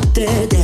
this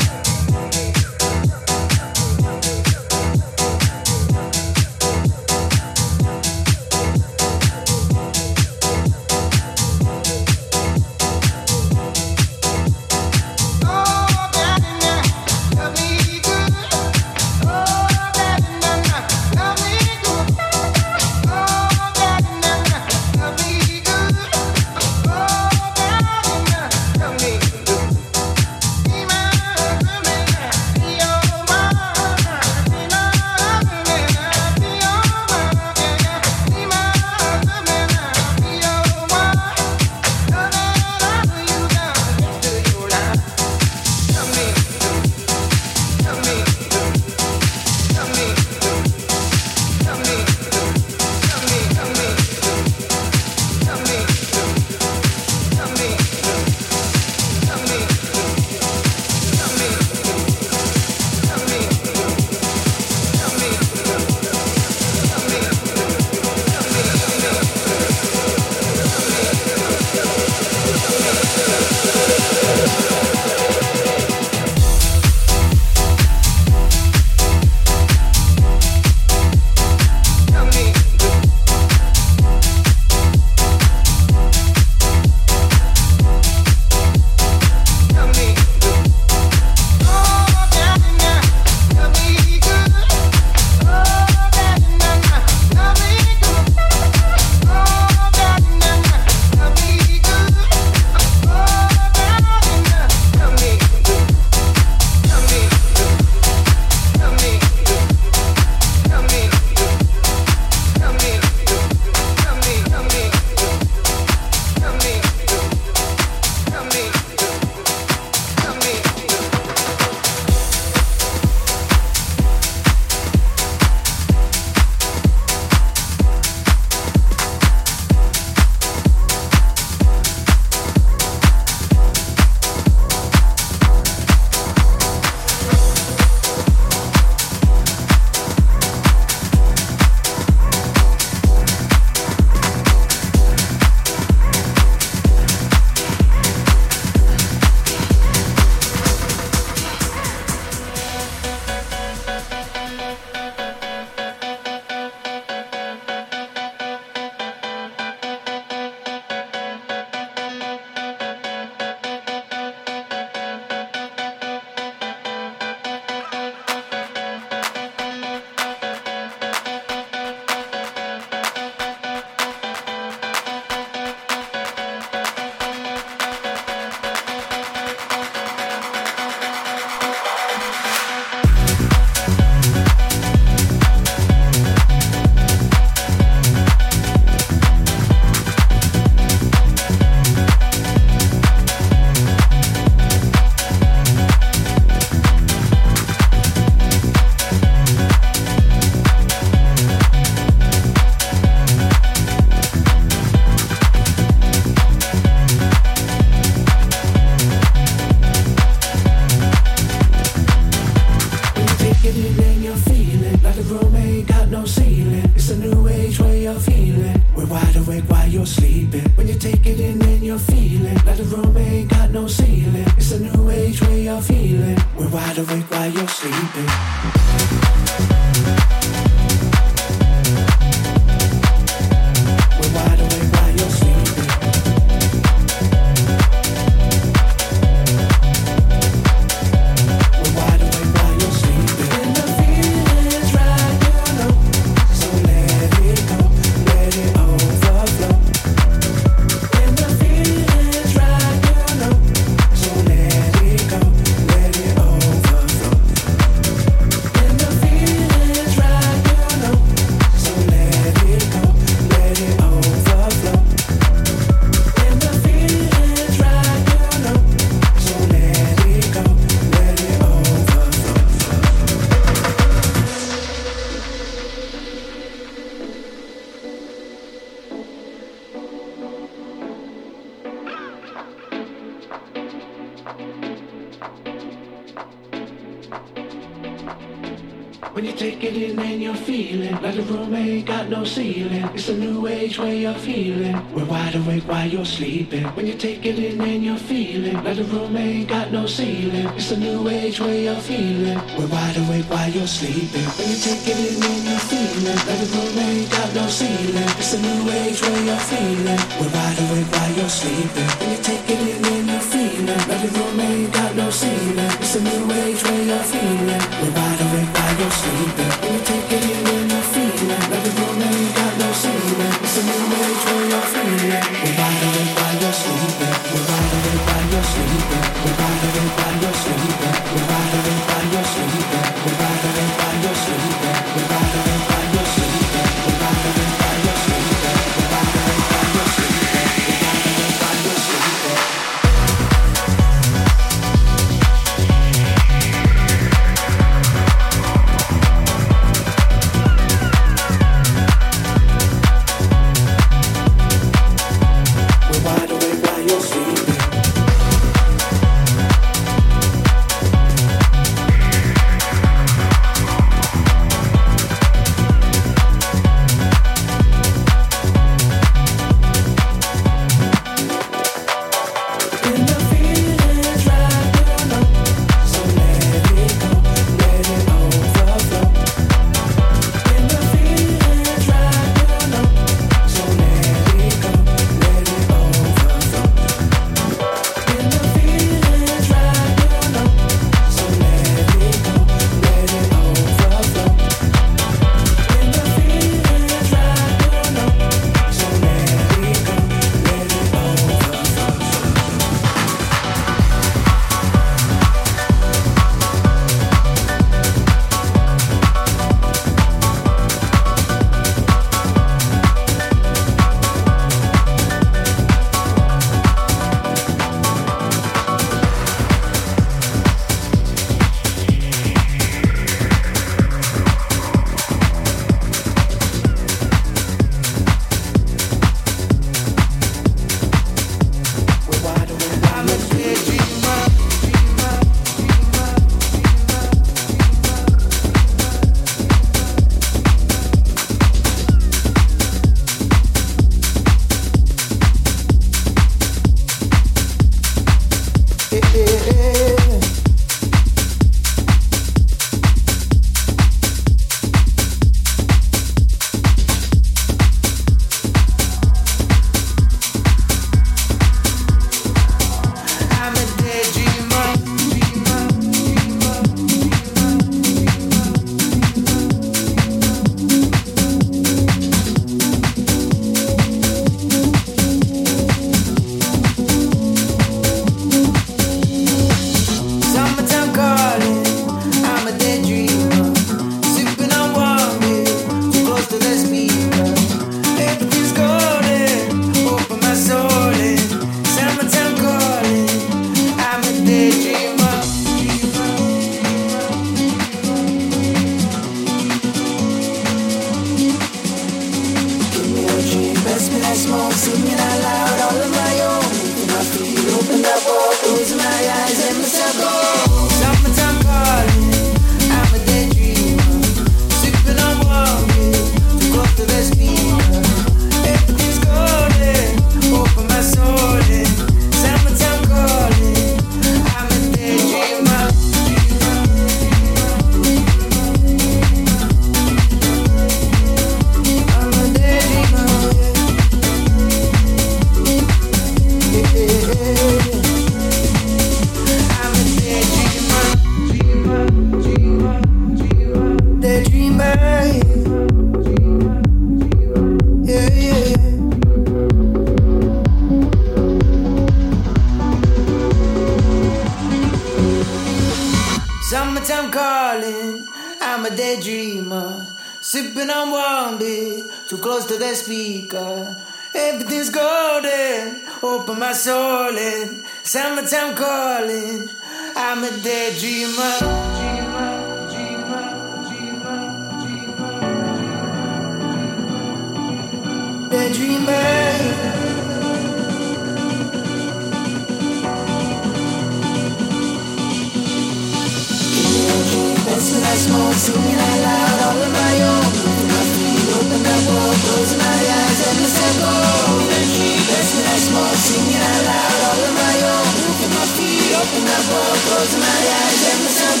closing my eyes, and let's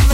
go.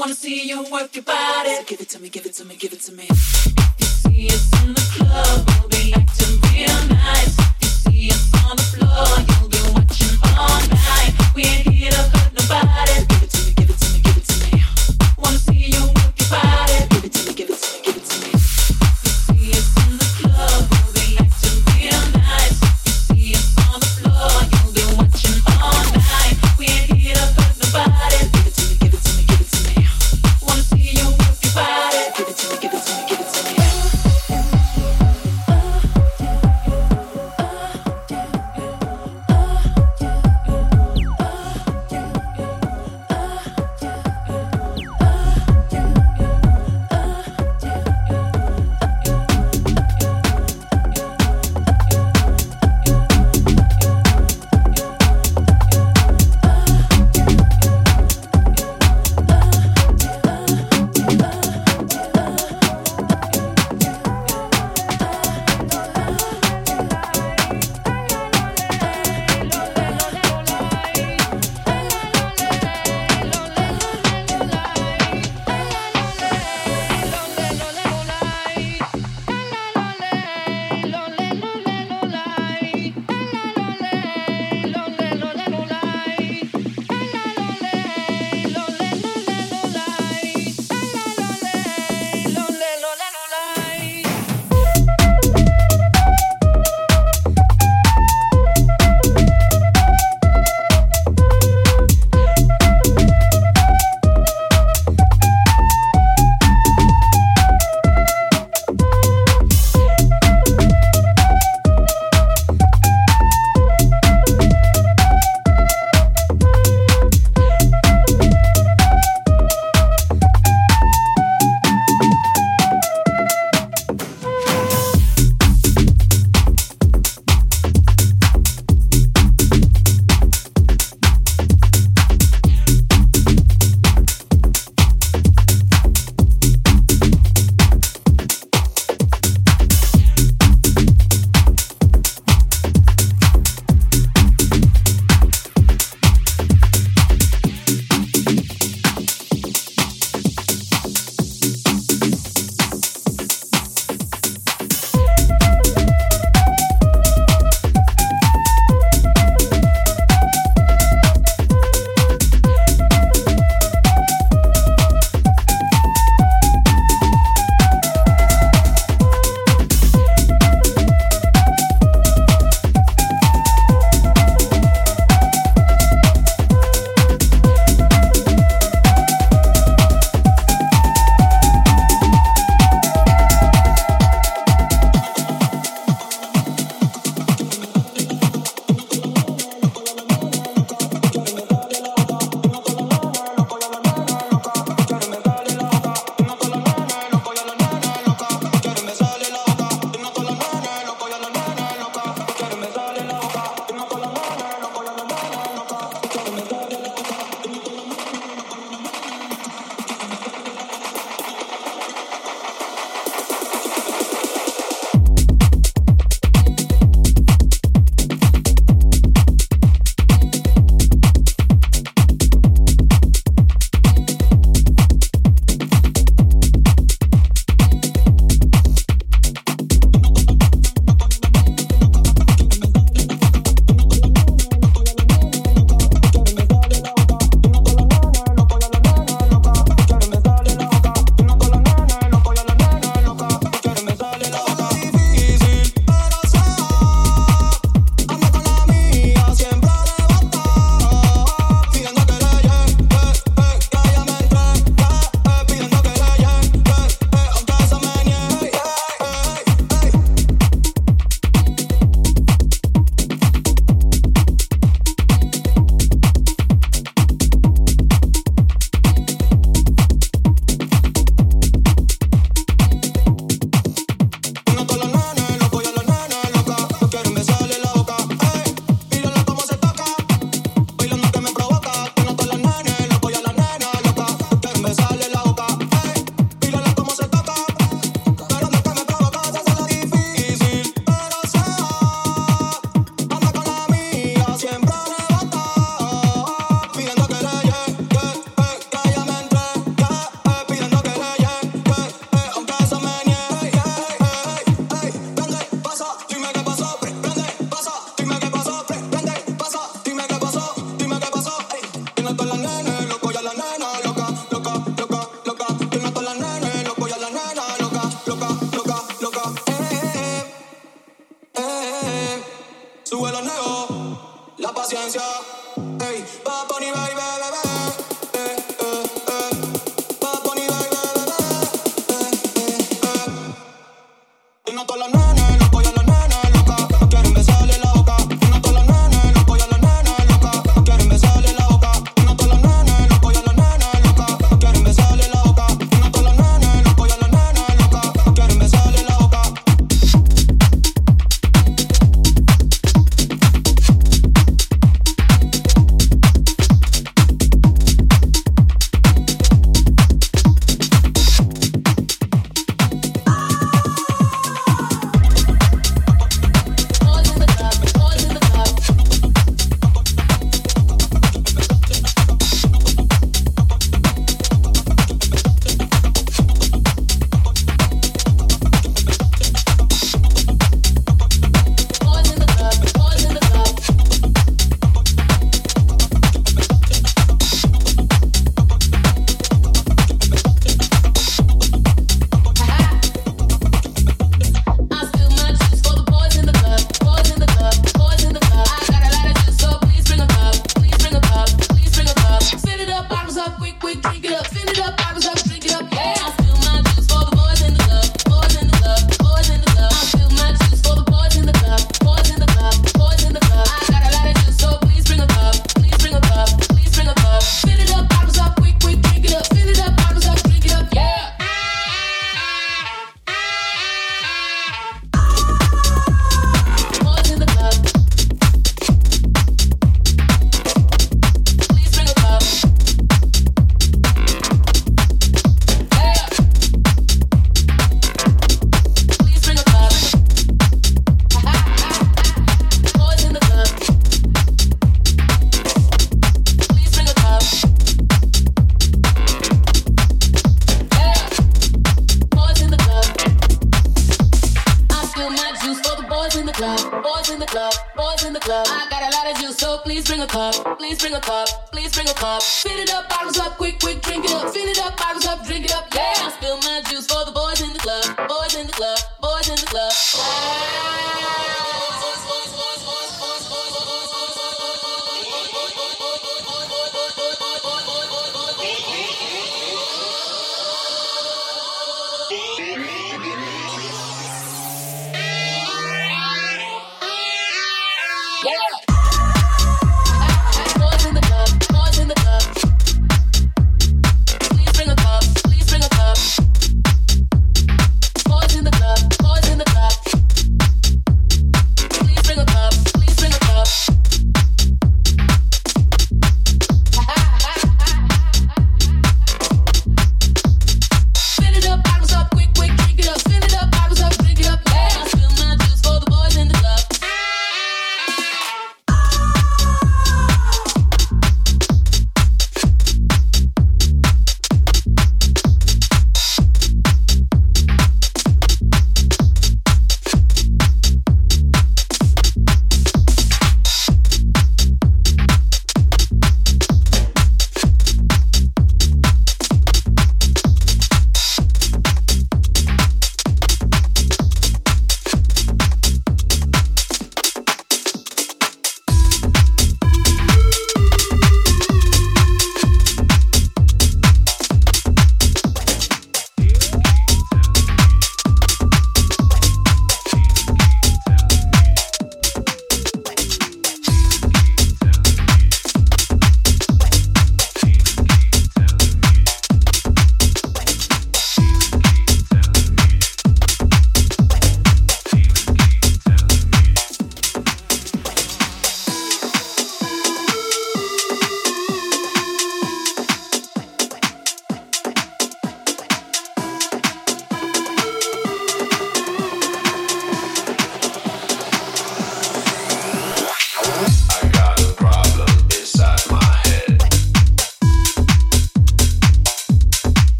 wanna see you work your body. So give it to me, give it to me, give it to me. You see it's in the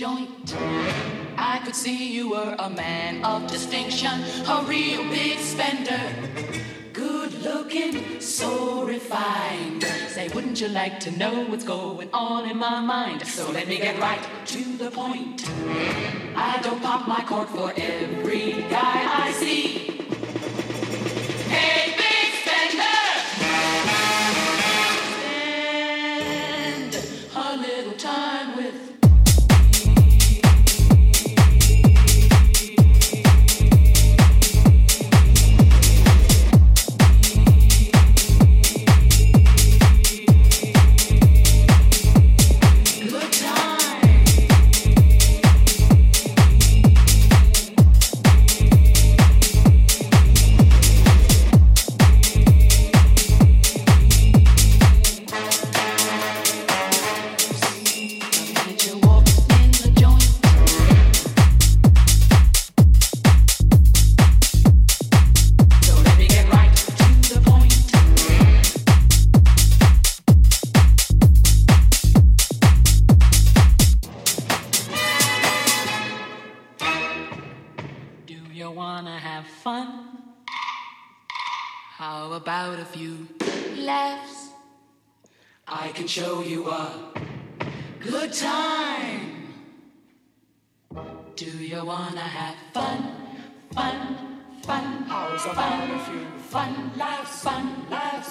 joint. I could see you were a man of distinction, a real big spender. Good looking, so refined. Say, wouldn't you like to know what's going on in my mind? So let me get right to the point. I don't pop my cork for every guy I see. Hey, baby!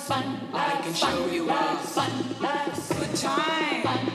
fun, I can show you all fun, good time.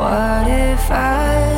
What if I